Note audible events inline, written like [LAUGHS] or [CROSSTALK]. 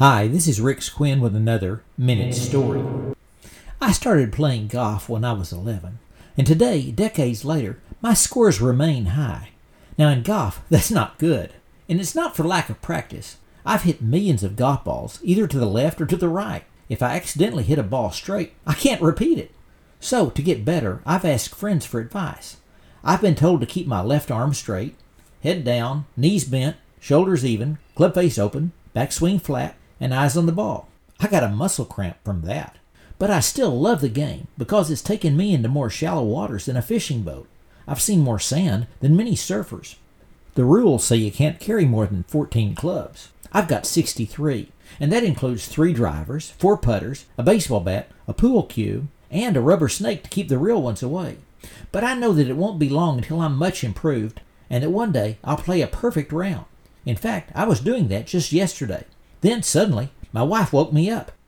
Hi, this is Rick Squinn with another Minute Story. I started playing golf when I was 11, and today, decades later, my scores remain high. Now, in golf, [LAUGHS] that's not good, and it's not for lack of practice. I've hit millions of golf balls, either to the left or to the right. If I accidentally hit a ball straight, I can't repeat it. So, to get better, I've asked friends for advice. I've been told to keep my left arm straight, head down, knees bent, shoulders even, club face open, backswing flat, and eyes on the ball. I got a muscle cramp from that. But I still love the game because it's taken me into more shallow waters than a fishing boat. I've seen more sand than many surfers. The rules say you can't carry more than 14 clubs. I've got 63, and that includes three drivers, four putters, a baseball bat, a pool cue, and a rubber snake to keep the real ones away. But I know that it won't be long until I'm much improved, and that one day I'll play a perfect round. In fact, I was doing that just yesterday. Then suddenly, my wife woke me up.